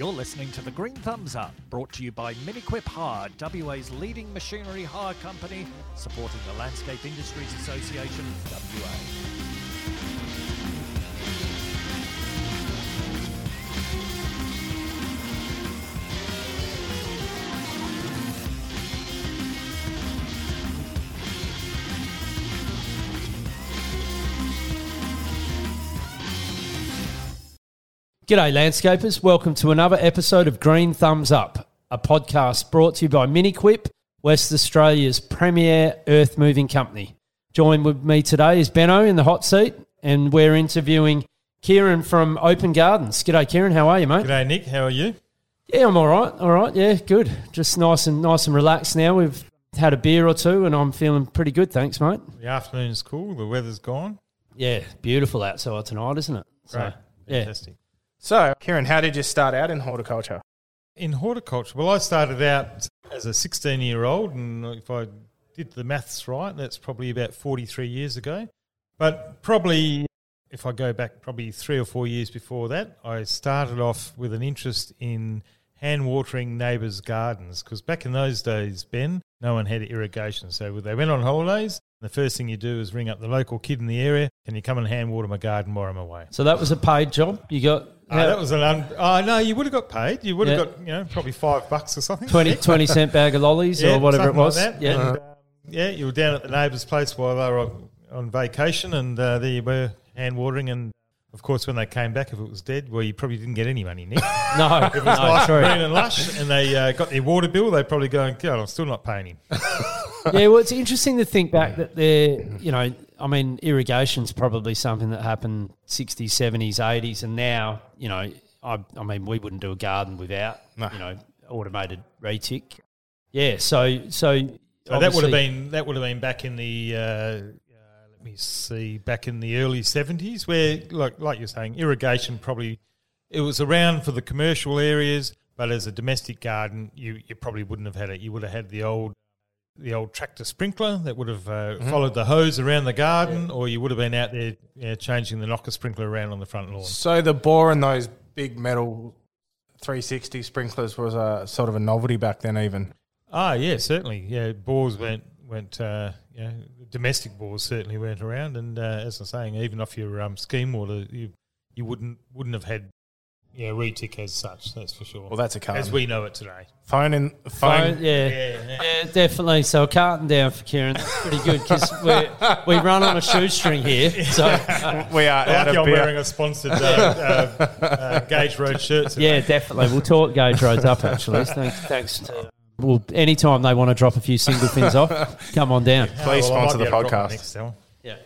You're listening to the Green Thumbs Up, brought to you by Miniquip Hire, WA's leading machinery hire company, supporting the Landscape Industries Association, WA. G'day, landscapers. Welcome to another episode of Green Thumbs Up, a podcast brought to you by Miniquip, West Australia's premier earth moving company. Joined with me today is Benno in the hot seat, and we're interviewing Kieran from Open Gardens. G'day, Kieran. How are you, mate? G'day, Nick. How are you? Yeah, I'm all right. All right. Yeah, good. Just nice and nice and relaxed now. We've had a beer or two, and I'm feeling pretty good. Thanks, mate. The afternoon's cool. The weather's gone. Yeah, beautiful outside tonight, isn't it? So, Great. yeah. Fantastic. So, Kieran, how did you start out in horticulture? In horticulture, well, I started out as a 16 year old, and if I did the maths right, that's probably about 43 years ago. But probably, if I go back probably three or four years before that, I started off with an interest in hand watering neighbours' gardens because back in those days, Ben, no one had irrigation. So they went on holidays. The first thing you do is ring up the local kid in the area. Can you come and hand water my garden while I'm away? So that was a paid job. You got Uh, that was an un- oh no, you would have got paid. You would have Yeah. got you know probably five bucks or something. 20, 20 cent bag of lollies Yeah, or whatever it something like was. that. Yeah. And, um, yeah. You were down at the neighbour's place while they were on, on vacation, and uh, there you were hand watering. And of course, when they came back, if it was dead, well, you probably didn't get any money, Nick. No, It was no, like true. green and lush, and they uh, got their water bill. They probably going, God, I'm still not paying him. yeah, well, it's interesting to think back that they're, you know, I mean, irrigation's probably something that happened 60s, 70s, 80s, and now, you know, I, I mean, we wouldn't do a garden without, No. you know, automated retic. Yeah, so so, So that would have been that would have been back in the uh, uh, let me see back in the early seventies, where like like you're saying, irrigation probably it was around for the commercial areas, but as a domestic garden, you you probably wouldn't have had it. You would have had the old the old tractor sprinkler that would have uh, followed the hose around the garden, or you would have been out there yeah, changing the knocker sprinkler around on the front lawn. So, the bore and those big metal 360 sprinklers was a sort of a novelty back then, even. Ah, yeah, certainly. Yeah, bores went went. Uh, you know, domestic bores certainly weren't around, and uh, as I'm saying, even off your um, scheme water, you you wouldn't wouldn't have had yeah retic as such. That's for sure. Well, that's a carton. as we know it today. phone in Phone, phone. yeah. Yeah, Yeah, definitely. So a carton down for Kieran. That's pretty good because we run on a shoestring here. So We are out Lucky of I'm beer. wearing a sponsored uh, uh, uh, Gage Road shirt. today. Yeah, definitely. We'll talk Gage Roads up actually. Thanks, thanks to. Well, anytime they want to drop a few single fins off, come on down. Please Oh, well, sponsor the able to drop podcast. it next time. Yeah.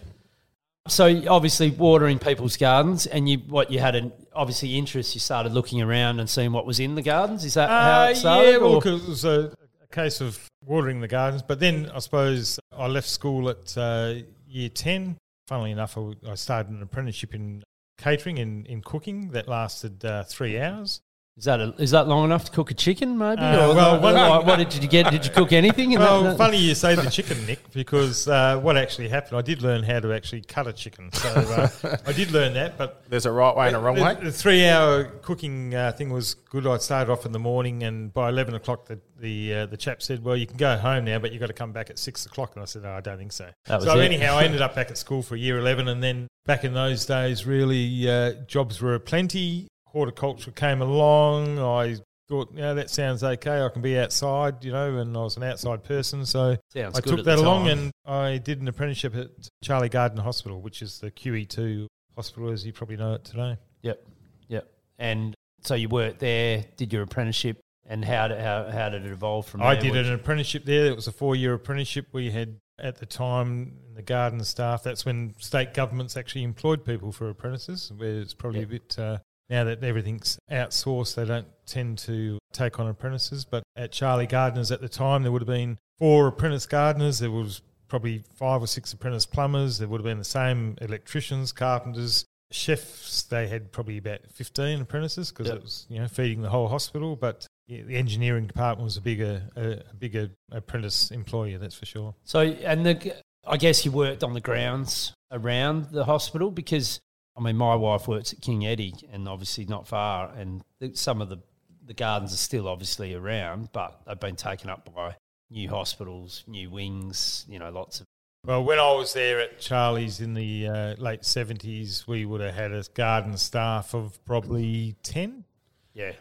So obviously watering people's gardens, and you what you had an obviously interest. You started looking around and seeing what was in the gardens. Is that how Uh, it started? yeah, well, or- 'cause it was a, a case of watering the gardens. But then I suppose I left school at uh, year 10. Funnily enough, I started an apprenticeship in catering in, in cooking that lasted uh, three hours. Is that a, is that long enough to cook a chicken? Maybe. Uh, or well, one- what, what did you get? Did you cook anything? in Well, that- funny you say the chicken, Nick, because uh, what actually happened, I did learn how to actually cut a chicken. So uh, I did learn that, but There's a right way and a wrong the, way. The three hour cooking uh, thing was good. I started off in the morning, and by eleven o'clock, the the uh, the chap said, "Well, you can go home now, but you've got to come back at six o'clock." And I said, "No, I don't think so." That was so it. anyhow, I ended up back at school for year eleven, and then back in those days, really uh, jobs were aplenty. Horticulture came along. I thought, yeah, that sounds okay. I can be outside, you know, and I was an outside person, so Sounds I took that along and I did an apprenticeship at Charlie Gairdner Hospital, which is the QE2 hospital, as you probably know it today. Yep, yep. And so you worked there, did your apprenticeship, and how did how, how did it evolve from there? I did an apprenticeship there. It was a four year apprenticeship. We had at the time the garden staff. That's when state governments actually employed people for apprentices. Where it's probably Yep. a bit uh, now that everything's outsourced, they don't tend to take on apprentices. But at Charlie Gairdner's at the time, there would have been four apprentice gardeners. There was probably five or six apprentice plumbers. There would have been the same electricians, carpenters, chefs. They had probably about fifteen apprentices because Yep. it was you know feeding the whole hospital. But the engineering department was a bigger a, a bigger apprentice employer, that's for sure. So, and the, I guess you worked on the grounds around the hospital because, I mean, my wife works at King Eddie and obviously not far. And some of the the gardens are still obviously around, but they've been taken up by new hospitals, new wings. You know, lots of Well, when I was there at Charlie's in the uh, late 70s, we would have had a garden staff of probably 10. yeah,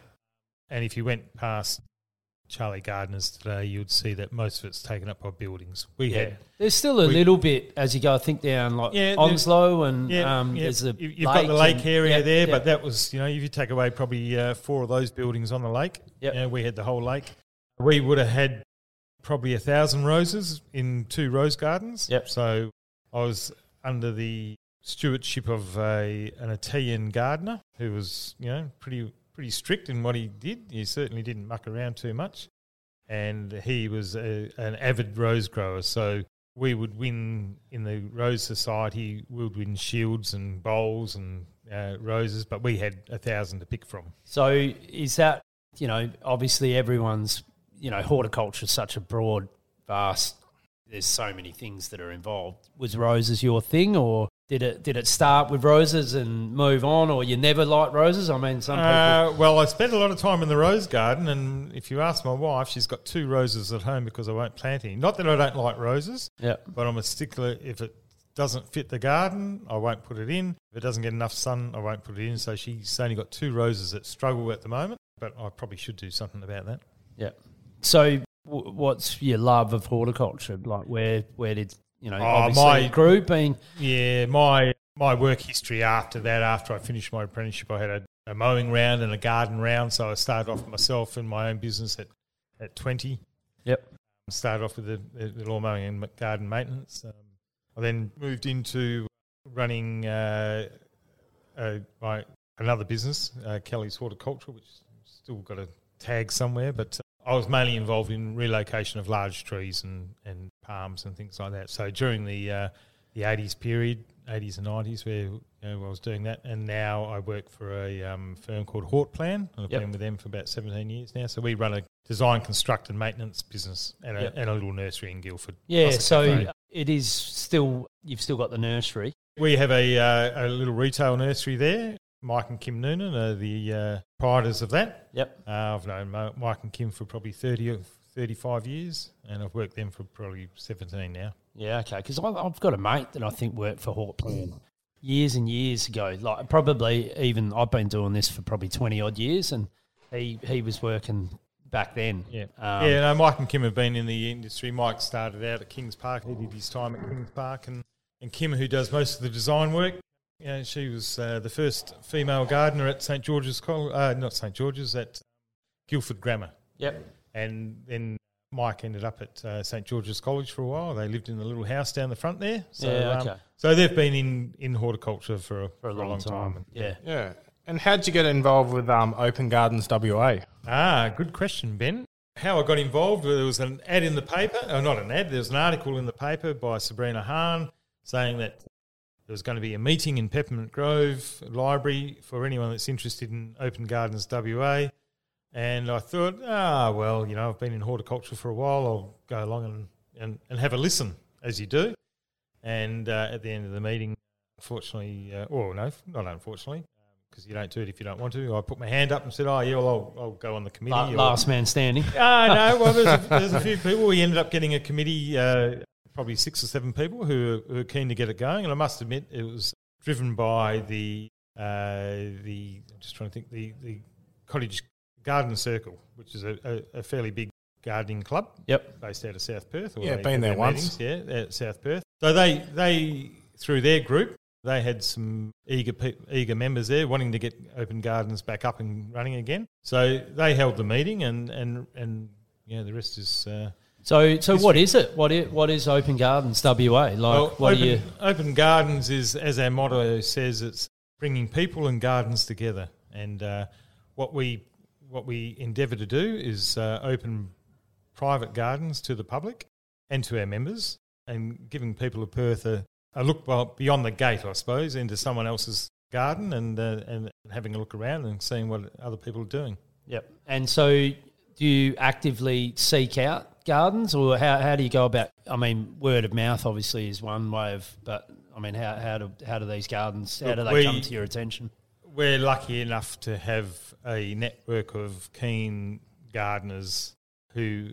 And if you went past Charlie Gairdner's today, you'd see that most of it's taken up by buildings. We yeah. had. There's still a we- little bit as you go. I think down like Yeah, Onslow and Yeah, um, yeah. there's a You- you've got the lake and- area yeah, there, yeah. but that was you know if you take away probably uh, four of those buildings on the lake, Yep. you know, we had the whole lake. We would have had probably a thousand roses in two rose gardens. Yep. So I was under the stewardship of a an Italian gardener who was you know pretty pretty strict in what he did. He certainly didn't muck around too much, and he was a, an avid rose grower. So we would win in the Rose Society. We would win shields and bowls and uh, roses, but we had a thousand to pick from. So is that you know obviously everyone's you know horticulture is such a broad, vast. There's so many things that are involved. Was roses your thing, or did it did it start with roses and move on, or you never liked roses? I mean, some people. Uh, well, I spent a lot of time in the rose garden, and if you ask my wife, she's got two roses at home because I won't plant any. Not that I don't like roses, yeah, but I'm a stickler. If it doesn't fit the garden, I won't put it in. If it doesn't get enough sun, I won't put it in. So she's only got two roses that struggle at the moment, but I probably should do something about that. yeah. So w- what's your love of horticulture? Like where where did you know Oh, obviously my- grew being Yeah, my my work history after that, after I finished my apprenticeship, I had a, a mowing round and a garden round. So I started off myself in my own business at, at 20. yep Started off with the, the lawn mowing and garden maintenance. Um, I then moved into running uh, uh, my another business, uh, Kelly's Horticulture, which still got a tag somewhere, but uh, I was mainly involved in relocation of large trees and, and palms and things like that. So during the uh, the 80s period, 80s and 90s, where you know, I was doing that, and now I work for a um, firm called Hortplan. I've Yep. been with them for about 17 years now. So we run a design, construct, and maintenance business and a, Yep. and a little nursery in Guildford. yeah. So cafe. it is still you've still got the nursery. We have a, uh, a little retail nursery there. Mike and Kim Noonan are the uh, proprietors of that. Yep. Uh, I've known Mike and Kim for probably 30 or 35 years, and I've worked them for probably 17 now. Yeah, okay. Because I've got a mate that I think worked for Hort Plan years and years ago. Like probably even I've been doing this for probably twenty odd years, and he he was working back then. Yeah. Um, yeah, no, Mike and Kim have been in the industry. Mike started out at Kings Park. He did his time at Kings Park. And, and Kim, who does most of the design work, you know, she was uh, the first female gardener at St George's College, uh, not St George's, at Guildford Grammar. Yep. And then Mike ended up at uh, St George's College for a while. They lived in the little house down the front there. So, Yeah, um, okay. so they've been in, in horticulture for, For a long, time. Yeah. Yeah. And how'd you get involved with um, Open Gardens WA? Ah, good question, Ben. How I got involved, there was an ad in the paper, or not an ad, there was an article in the paper by Sabrina Hahn saying that there was going to be a meeting in Peppermint Grove Library for anyone that's interested in Open Gardens WA. And I thought, ah, well, you know, I've been in horticulture for a while, I'll go along and, and, and have a listen, as you do. And uh, at the end of the meeting, unfortunately, uh, or no, not unfortunately, because you don't do it if you don't want to. I put my hand up and said, "Oh yeah, well, I'll, I'll go on the committee." La- or- last man standing. Ah, no. Well, there's a, there's a few people. We ended up getting a committee, uh, probably six or seven people who were, who were keen to get it going. And I must admit, it was driven by the uh, the. I'm just trying to think the the Cottage Garden Circle, which is a, a, a fairly big gardening club Yep. based out of South Perth. or Yeah, they been there once. meetings, Yeah, at South Perth. So they they through their group. They had some eager pe- eager members there wanting to get open gardens back up and running again. So they held the meeting, and and and yeah, the rest is uh, So so what is it? What is, what is Open Gardens WA? Like well, what open, are you? open gardens is as our motto says, it's bringing people and gardens together. And uh, what we what we endeavour to do is uh, open private gardens to the public and to our members, and giving people of Perth a, a look beyond the gate, I suppose, into someone else's garden and uh, and having a look around and seeing what other people are doing. Yep. And so do you actively seek out gardens, or how how do you go about? I mean, word of mouth obviously is one way of, but I mean, how how do how do these gardens how do they we- come to your attention? we're lucky enough to have a network of keen gardeners who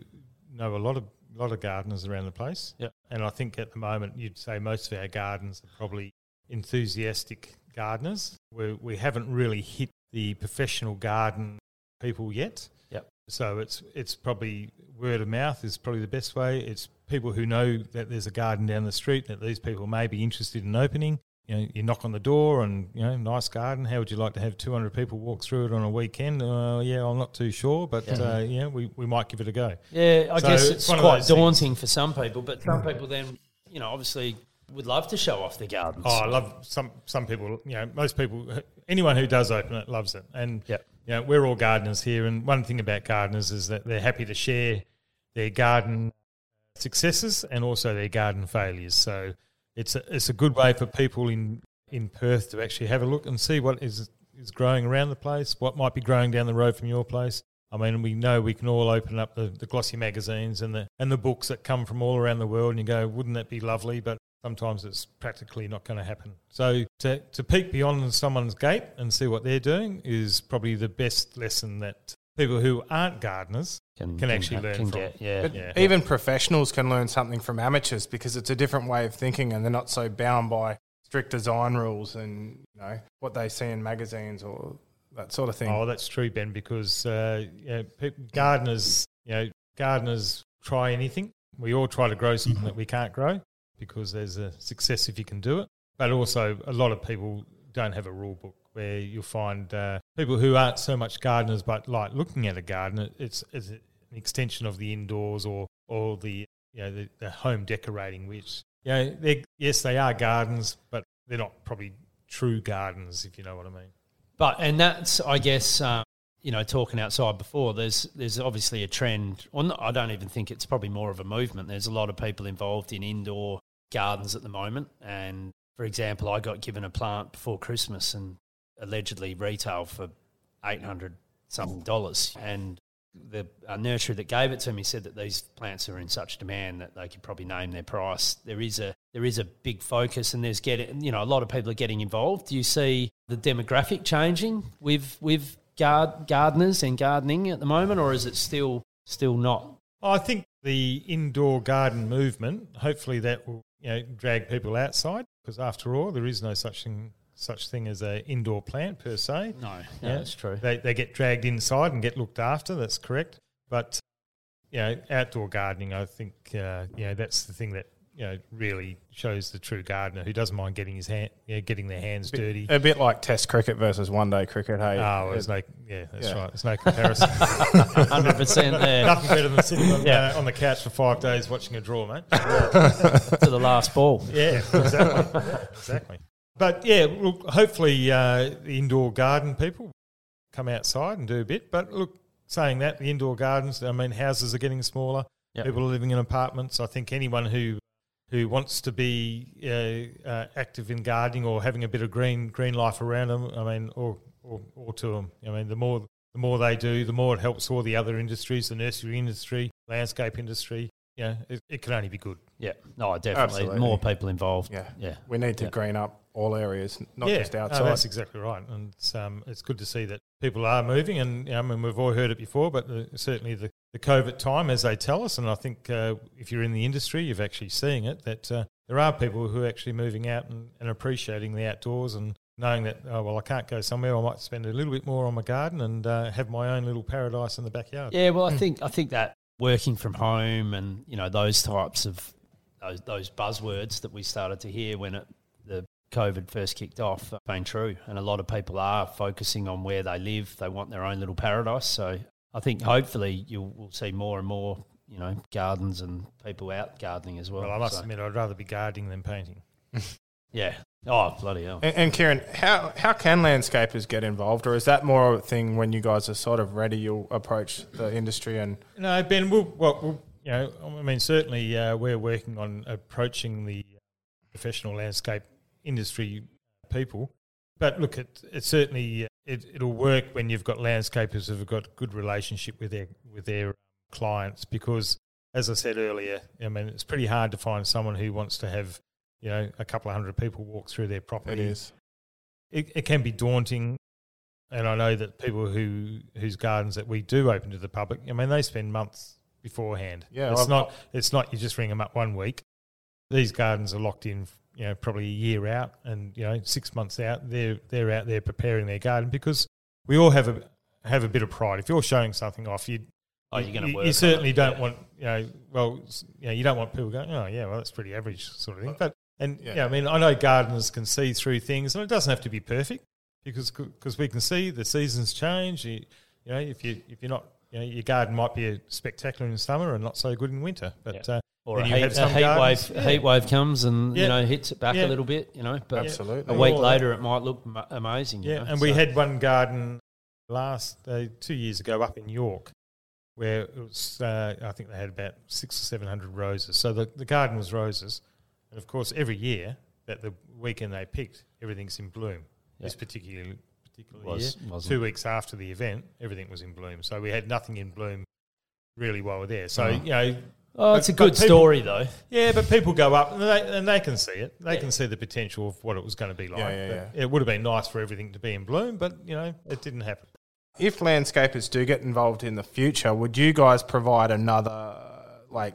know a lot of lot of gardeners around the place. Yep. And I think at the moment you'd say most of our gardens are probably enthusiastic gardeners. We we haven't really hit the professional garden people yet. So it's it's probably word of mouth is probably the best way. It's people who know that there's a garden down the street that these people may be interested in opening. You know, you knock on the door and you know, nice garden. How would you like to have 200 people walk through it on a weekend? Uh, yeah, I'm not too sure, but Yeah. uh, yeah, we, we might give it a go. Yeah, I So guess it's it's quite those things. daunting for some people, but some people then, you know, obviously would love to show off their gardens. Oh, I love some some people. You know, most people, anyone who does open it loves it. And Yep. You know, we're all gardeners here. And one thing about gardeners is that they're happy to share their garden successes and also their garden failures. So it's a, it's a good way for people in in Perth to actually have a look and see what is is growing around the place, what might be growing down the road from your place. I mean, we know we can all open up the, the glossy magazines and the and the books that come from all around the world, and you go, wouldn't that be lovely? But sometimes it's practically not going to happen. So to to peek beyond someone's gate and see what they're doing is probably the best lesson that people who aren't gardeners can can actually learn can from. get. Yeah, But Yeah. even professionals can learn something from amateurs because it's a different way of thinking and they're not so bound by strict design rules and you know what they see in magazines or that sort of thing. Oh, that's true, Ben. Because uh, you know, gardeners, you know, gardeners try anything. We all try to grow something that we can't grow because there's a success if you can do it. But also, a lot of people don't have a rule book where you'll find uh, people who aren't so much gardeners but like looking at a garden. It's, it's an extension of the indoors or or the you know the, the home decorating, which you know, yes they are gardens, but they're not probably true gardens if you know what I mean. But and that's I guess um, you know talking outside before. There's there's obviously a trend. Well, I don't even think it's probably more of a movement. There's a lot of people involved in indoor gardens at the moment. And for example, I got given a plant before Christmas and allegedly retail for eight hundred something dollars. And the uh, nursery that gave it to me said that these plants are in such demand that they could probably name their price. There is a there is a big focus, and there's getting you know a lot of people are getting involved. Do you see the demographic changing with with gard, gardeners and gardening at the moment, or is it still still not? I think the indoor garden movement, hopefully that will you know drag people outside because after all, there is no such thing such thing as a indoor plant per se. No, no, Yeah. that's true. They they get dragged inside and get looked after. That's correct. But you know, outdoor gardening, I think uh, you know that's the thing that you know really shows the true gardener who doesn't mind getting his hand, you know, getting their hands dirty. a bit like Test cricket versus one day cricket. Hey, Oh, there's no, yeah, that's Yeah. right. There's no comparison. Hundred percent there Nothing better than sitting on, Yeah. uh, on the couch for five days watching a draw, mate. to the last ball. Yeah, exactly. exactly. But yeah, look, hopefully uh, the indoor garden people come outside and do a bit. But look, saying that, the indoor gardens, I mean, houses are getting smaller. Yep. People are living in apartments. I think anyone who who wants to be uh, uh, active in gardening or having a bit of green green life around them, I mean, or, or or to them. I mean, the more the more they do, the more it helps all the other industries, the nursery industry, landscape industry. Yeah, it, it can only be good. Yeah, no, definitely Absolutely. more people involved. Yeah. yeah. we need to Yeah. green up all areas, not yeah, just no, that's exactly right, and it's um, it's good to see that people are moving, and I mean we've all heard it before, but the, certainly the, the COVID time, as they tell us, and I think uh, if you're in the industry, you've actually seeing it that uh, there are people who are actually moving out and, and appreciating the outdoors and knowing that oh well I can't go somewhere, I might spend a little bit more on my garden and uh, have my own little paradise in the backyard. Yeah, well, I think I think that working from home and you know those types of those those buzzwords that we started to hear when it, the COVID first kicked off been true, and a lot of people are focusing on where they live. They want their own little paradise. So I think hopefully you will see more and more you know gardens and people out gardening as well. Well, I must So, admit, I'd rather be gardening than painting. yeah. Oh bloody hell! And, and Kieran, how how can landscapers get involved, or is that more of a thing when you guys are sort of ready? You'll approach the industry and No, Ben. We'll, well, we'll, you know, I mean, certainly uh, we're working on approaching the professional landscape industry people. But look, it, it certainly it, it'll work when you've got landscapers who've got a good relationship with their with their clients. Because, as I said earlier, I mean, it's pretty hard to find someone who wants to have you know a couple of hundred people walk through their property. it is. It, it can be daunting. and I know that people who whose gardens that we do open to the public, I mean, they spend months beforehand. Yeah, it's I've- not it's not you just ring them up one week. These gardens are locked in, you know, probably a year out, and you know, six months out. They're they're out there preparing their garden because we all have a have a bit of pride. If you're showing something off, you Oh, you're gonna you, work you certainly it, don't yeah. want you know well s- you know you don't want people going oh yeah well that's pretty average sort of thing. But and Yeah. yeah, I mean I know gardeners can see through things, and it doesn't have to be perfect because because we can see the seasons change. You, you know if you if you're not you know your garden might be spectacular in summer and not so good in winter, but. Uh, Or a you heat, have a heat gardens- wave, yeah. heat wave comes and you know hits it back Yeah. a little bit, you know. But Absolutely. a week later, it might look ma- amazing. you Yeah, know, and we had one garden last uh, two years ago up in York, where it was uh, I think they had about six or seven hundred roses. So the, the garden was roses, and of course every year that the weekend they picked, everything's in bloom. This particular particular Was- year, wasn't. two weeks after the event, everything was in bloom. So we had nothing in bloom really while we're there. So uh-huh. you know. Oh, it's a good people- story though. Yeah, but people go up and they, and they can see it. They can see the potential of what it was going to be like. Yeah, yeah, But It would have been nice for everything to be in bloom, but you know it didn't happen. if landscapers do get involved in the future, would you guys provide another like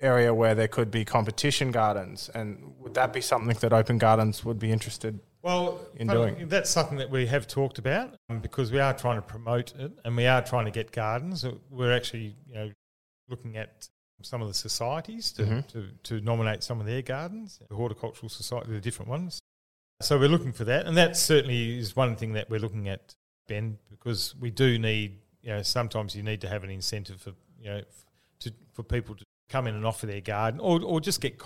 area where there could be competition gardens? And would that be something that Open Gardens would be interested? Well, in doing. that's something that we have talked about um, because we are trying to promote it and we are trying to get gardens. Uh, We're actually, you know, looking at some of the societies to, Mhm. to, to nominate some of their gardens, the horticultural society, the different ones. So we're looking for that, and that certainly is one thing that we're looking at, Ben, because we do need, you know, sometimes you need to have an incentive for, you know, f- to for people to come in and offer their garden or, or just get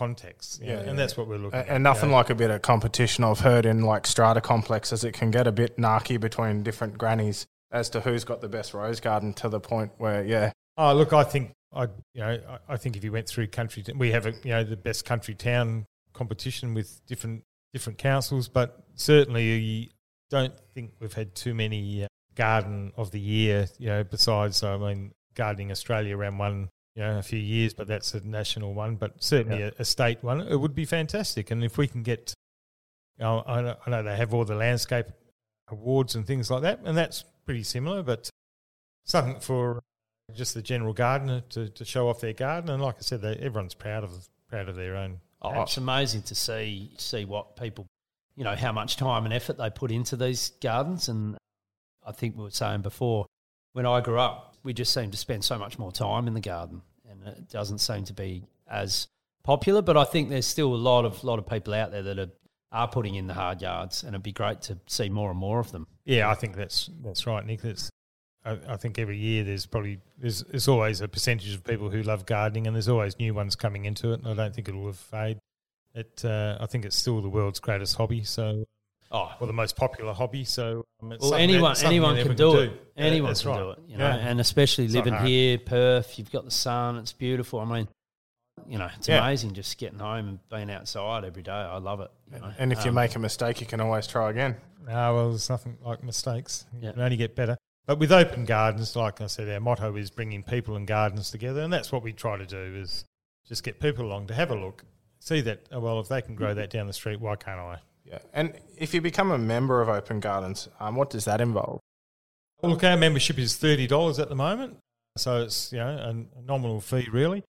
you know, Yeah, and yeah. that's what we're looking A- at. And nothing know. like a bit of competition I've heard in like strata complexes. It can get a bit narky between different grannies as to who's got the best rose garden to the point where, yeah, Oh, look, I think I, you know, I, I think if you went through country, we have a, you know, the best country town competition with different different councils, but certainly you don't think we've had too many uh, garden of the year. You know, besides, I mean, gardening Australia ran one, you know, a few years, but that's a national one. But certainly Yeah. a, a state one, it would be fantastic. And if we can get, you know, I know, I know they have all the landscape awards and things like that, and that's pretty similar, but something for just the general gardener to, to show off their garden. And like I said, they, everyone's proud of proud of their own. Oh, it's amazing to see see what people, you know, how much time and effort they put into these gardens. And I think we were saying before, when I grew up, we just seem to spend so much more time in the garden, and it doesn't seem to be as popular. But I think there's still a lot of lot of people out there that are are putting in the hard yards, and it'd be great to see more and more of them. Yeah, I think that's that's right, Nick. That's I, think every year there's probably there's there's always a percentage of people who love gardening, and there's always new ones coming into it. And I don't think it will fade. It uh, I think it's still the world's greatest hobby. So. Oh, Or the most popular hobby, so um, it's Well, something that- anyone something anyone that can do it. Anyone that's can right. do it. You know, Yeah. and especially It's living here, Perth, you've got the sun. It's beautiful. I mean, you know, it's Yeah. amazing just getting home and being outside every day. I love it. You know? and if you Um, make a mistake, you can always try again. No, well, there's nothing like mistakes. You Yeah. can only get better. But with open gardens, like I said, our motto is bringing people and gardens together, and that's what we try to do is just get people along to have a look, see that. Oh, well, if they can grow that down the street, why can't I? Yeah. And if you become a member of Open Gardens, um, what does that involve? Look, our membership is thirty dollars at the moment, so it's you know a, a nominal fee really.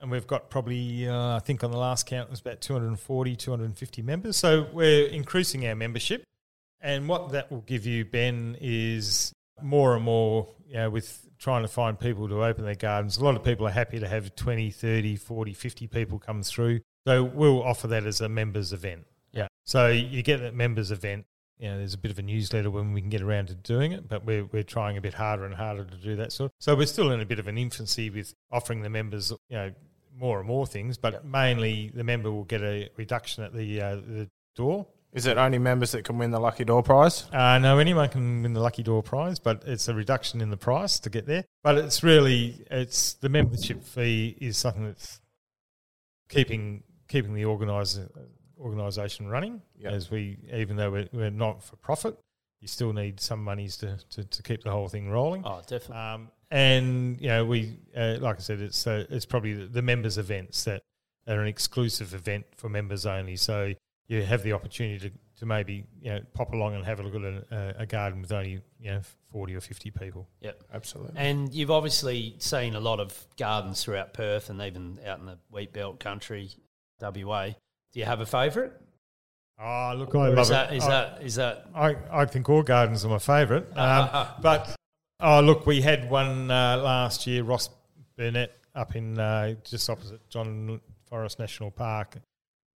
And we've got probably, uh, I think on the last count, it was about 240, 250 members. So we're increasing our membership. And what that will give you, Ben, is more and more, you know, with trying to find people to open their gardens. A lot of people are happy to have 20, 30, 40, 50 people come through. So we'll offer that as a members event. Yeah. So you get that members event. You know, there's a bit of a newsletter when we can get around to doing it, but we're, we're trying a bit harder and harder to do that sort. So we're still in a bit of an infancy with offering the members, you know, more and more things, but mainly the member will get a reduction at the uh, the door. Is it only members that can win the Lucky Door prize? Uh, no, anyone can win the lucky door prize, but it's a reduction in the price to get there. But it's really it's the membership fee is something that's keeping keeping the organizer organisation running. Yep. As we, even though we're, we're not for profit, you still need some monies to, to, to keep the whole thing rolling. Oh, definitely. Um, and you know, we uh, like I said, it's uh, it's probably the, the members' events that are an exclusive event for members only. So you have the opportunity to, to maybe you know pop along and have a look at a, a garden with only you know forty or fifty people. Yep. Absolutely. And you've obviously seen a lot of gardens throughout Perth and even out in the wheat belt country, WA. Do you have a favourite? Oh, look, I Or love is that it. is I- that is that I, I think all gardens are my favourite. Um, but, oh, look, we had one uh, last year, Ross Burnett, up in uh, just opposite John Forrest National Park.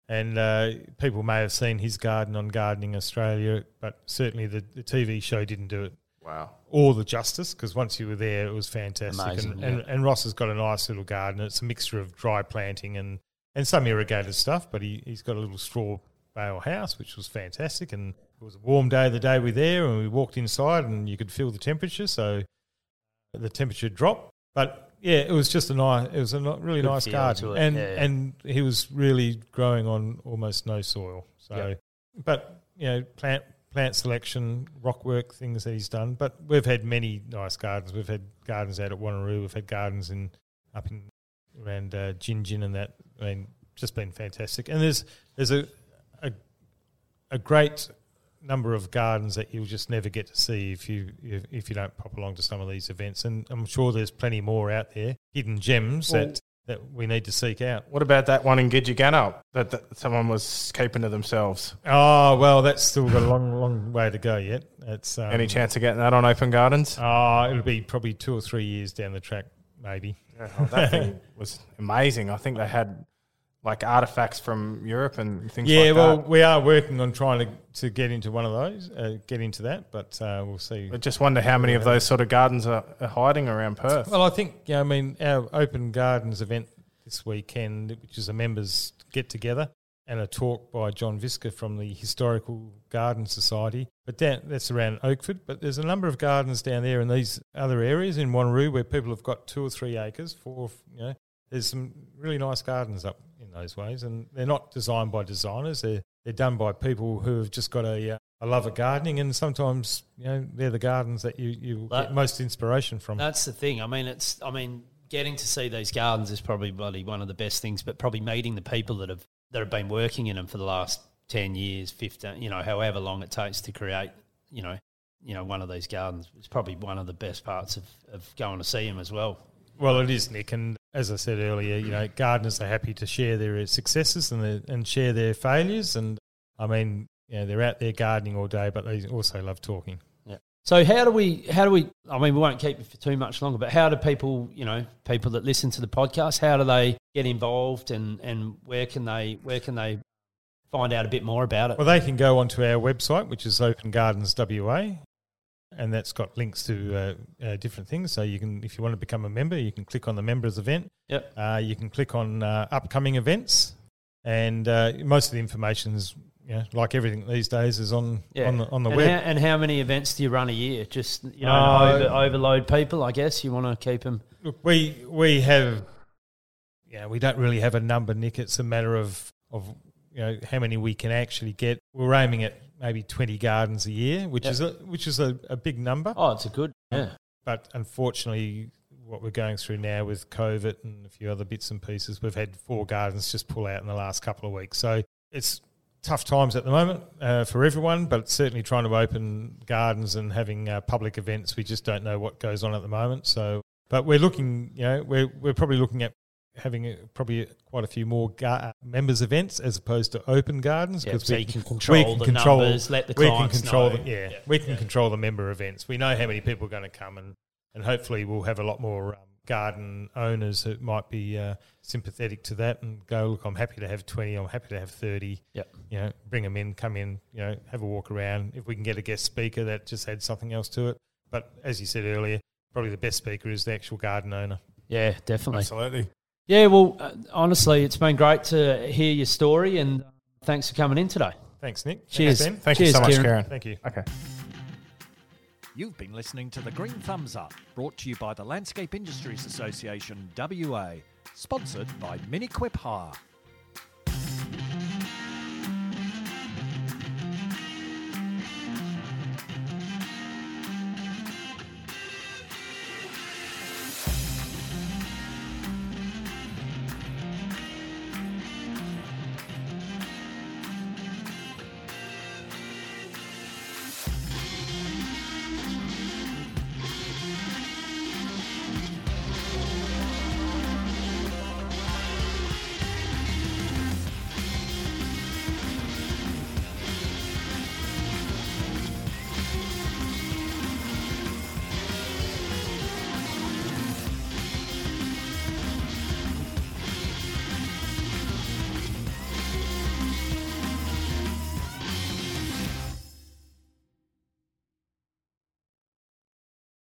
And uh, people may have seen his garden on Gardening Australia, but certainly the, the TV show didn't do it Wow. all the justice because once you were there, it was fantastic. Amazing, and, yeah. and, and Ross has got a nice little garden. It's a mixture of dry planting and, and some irrigated stuff, but he, he's got a little straw bale house, which was fantastic. And it was a warm day the day we were there, and we walked inside, and you could feel the temperature. So the temperature dropped, but yeah, it was just a nice. It was a really Good nice garden, and yeah. and he was really growing on almost no soil. So, Yep. but you know, plant plant selection, rock work things that he's done. But we've had many nice gardens. We've had gardens out at Wanneroo. We've had gardens in up in around uh, Gingin and that. I mean, just been fantastic. And there's there's a a, a great number of gardens that you'll just never get to see if you if, if you don't pop along to some of these events. And I'm sure there's plenty more out there, hidden gems Well- that that we need to seek out. What about that one in Gidgegannup that, that someone was keeping to themselves? Oh well, that's still got a long, long way to go yet. It's um, Any chance of getting that on Open Gardens? Oh, it'll be probably two or three years down the track, maybe. Oh, that thing was amazing. I think they had like artifacts from Europe and things Yeah, like well, that. we are working on trying to, to get into one of those, uh, get into that, but uh, we'll see. I just wonder how many of those sort of gardens are, are hiding around Perth. Well, I think, yeah, I mean, our Open Gardens event this weekend, which is a members get together, and a talk by John Viska from the Historical Garden Society. But down, that's around Oakford. But there's a number of gardens down there in these other areas in Wanneroo where people have got two or three acres, four, you know, there's some really nice gardens up in those ways. And they're not designed by designers, they're, they're done by people who have just got a, uh, a love of gardening. And sometimes, you know, they're the gardens that you, you That- get most inspiration from. That's the thing. I mean, it's. I mean, getting to see these gardens is probably bloody one of the best things. But probably meeting the people that have that have been working in them for the last ten years, fifteen, you know, however long it takes to create, you know, you know, one of these gardens is probably one of the best parts of, of going to see them as well. Well, it is, Nick, and as I said earlier, you know, gardeners are happy to share their successes and their, and share their failures. And I mean, you know, they're out there gardening all day, but they also love talking. So how do we? How do we? I mean, we won't keep it for too much longer. But how do people, you know, people that listen to the podcast, how do they get involved, and and where can they where can they find out a bit more about it? Well, they can go onto our website, which is Open Gardens WA, and that's got links to uh, uh, different things. So you can, if you want to become a member, you can click on the members event. Yep. Uh, you can click on uh, upcoming events, and uh, most of the information know, like everything these days, is on on the on the and web. How, and how many events do you run a year? Just you know, Uh, over, overload people. I guess you want to keep them. Look, we we have, yeah, we don't really have a number, Nick. It's a matter of of you know how many we can actually get. We're aiming at maybe twenty gardens a year, which Yep. is a which is a, a big number. Oh, it's a good. Yeah. But unfortunately, what we're going through now with COVID and a few other bits and pieces, we've had four gardens just pull out in the last couple of weeks. So it's tough times at the moment uh, for everyone, but certainly trying to open gardens and having uh, public events, we just don't know what goes on at the moment. So, but we're looking, you know, we're we're probably looking at having a, probably quite a few more gar- members events as opposed to open gardens Yeah, because so we can we control can the control- numbers, let the we can control know. the, yeah, Yeah, we can yeah. control the member events. We know how many people are going to come, and and hopefully we'll have a lot more um, garden owners that might be uh, sympathetic to that and go, look, I'm happy to have twenty, I'm happy to have thirty. Yep. You know, bring them in, come in, you know, have a walk around. If we can get a guest speaker that just adds something else to it, but as you said earlier, probably the best speaker is the actual garden owner. Yeah, definitely. Absolutely. Yeah, well, uh, honestly, it's been great to hear your story, and uh, thanks for coming in today. Thanks, Nick. Cheers. Thanks, Ben. Thank Cheers, you so much, Kieran. Karen. Thank you. Okay. You've been listening to the Green Thumbs Up, brought to you by the Landscape Industries Association WA, sponsored by Miniquip Hire.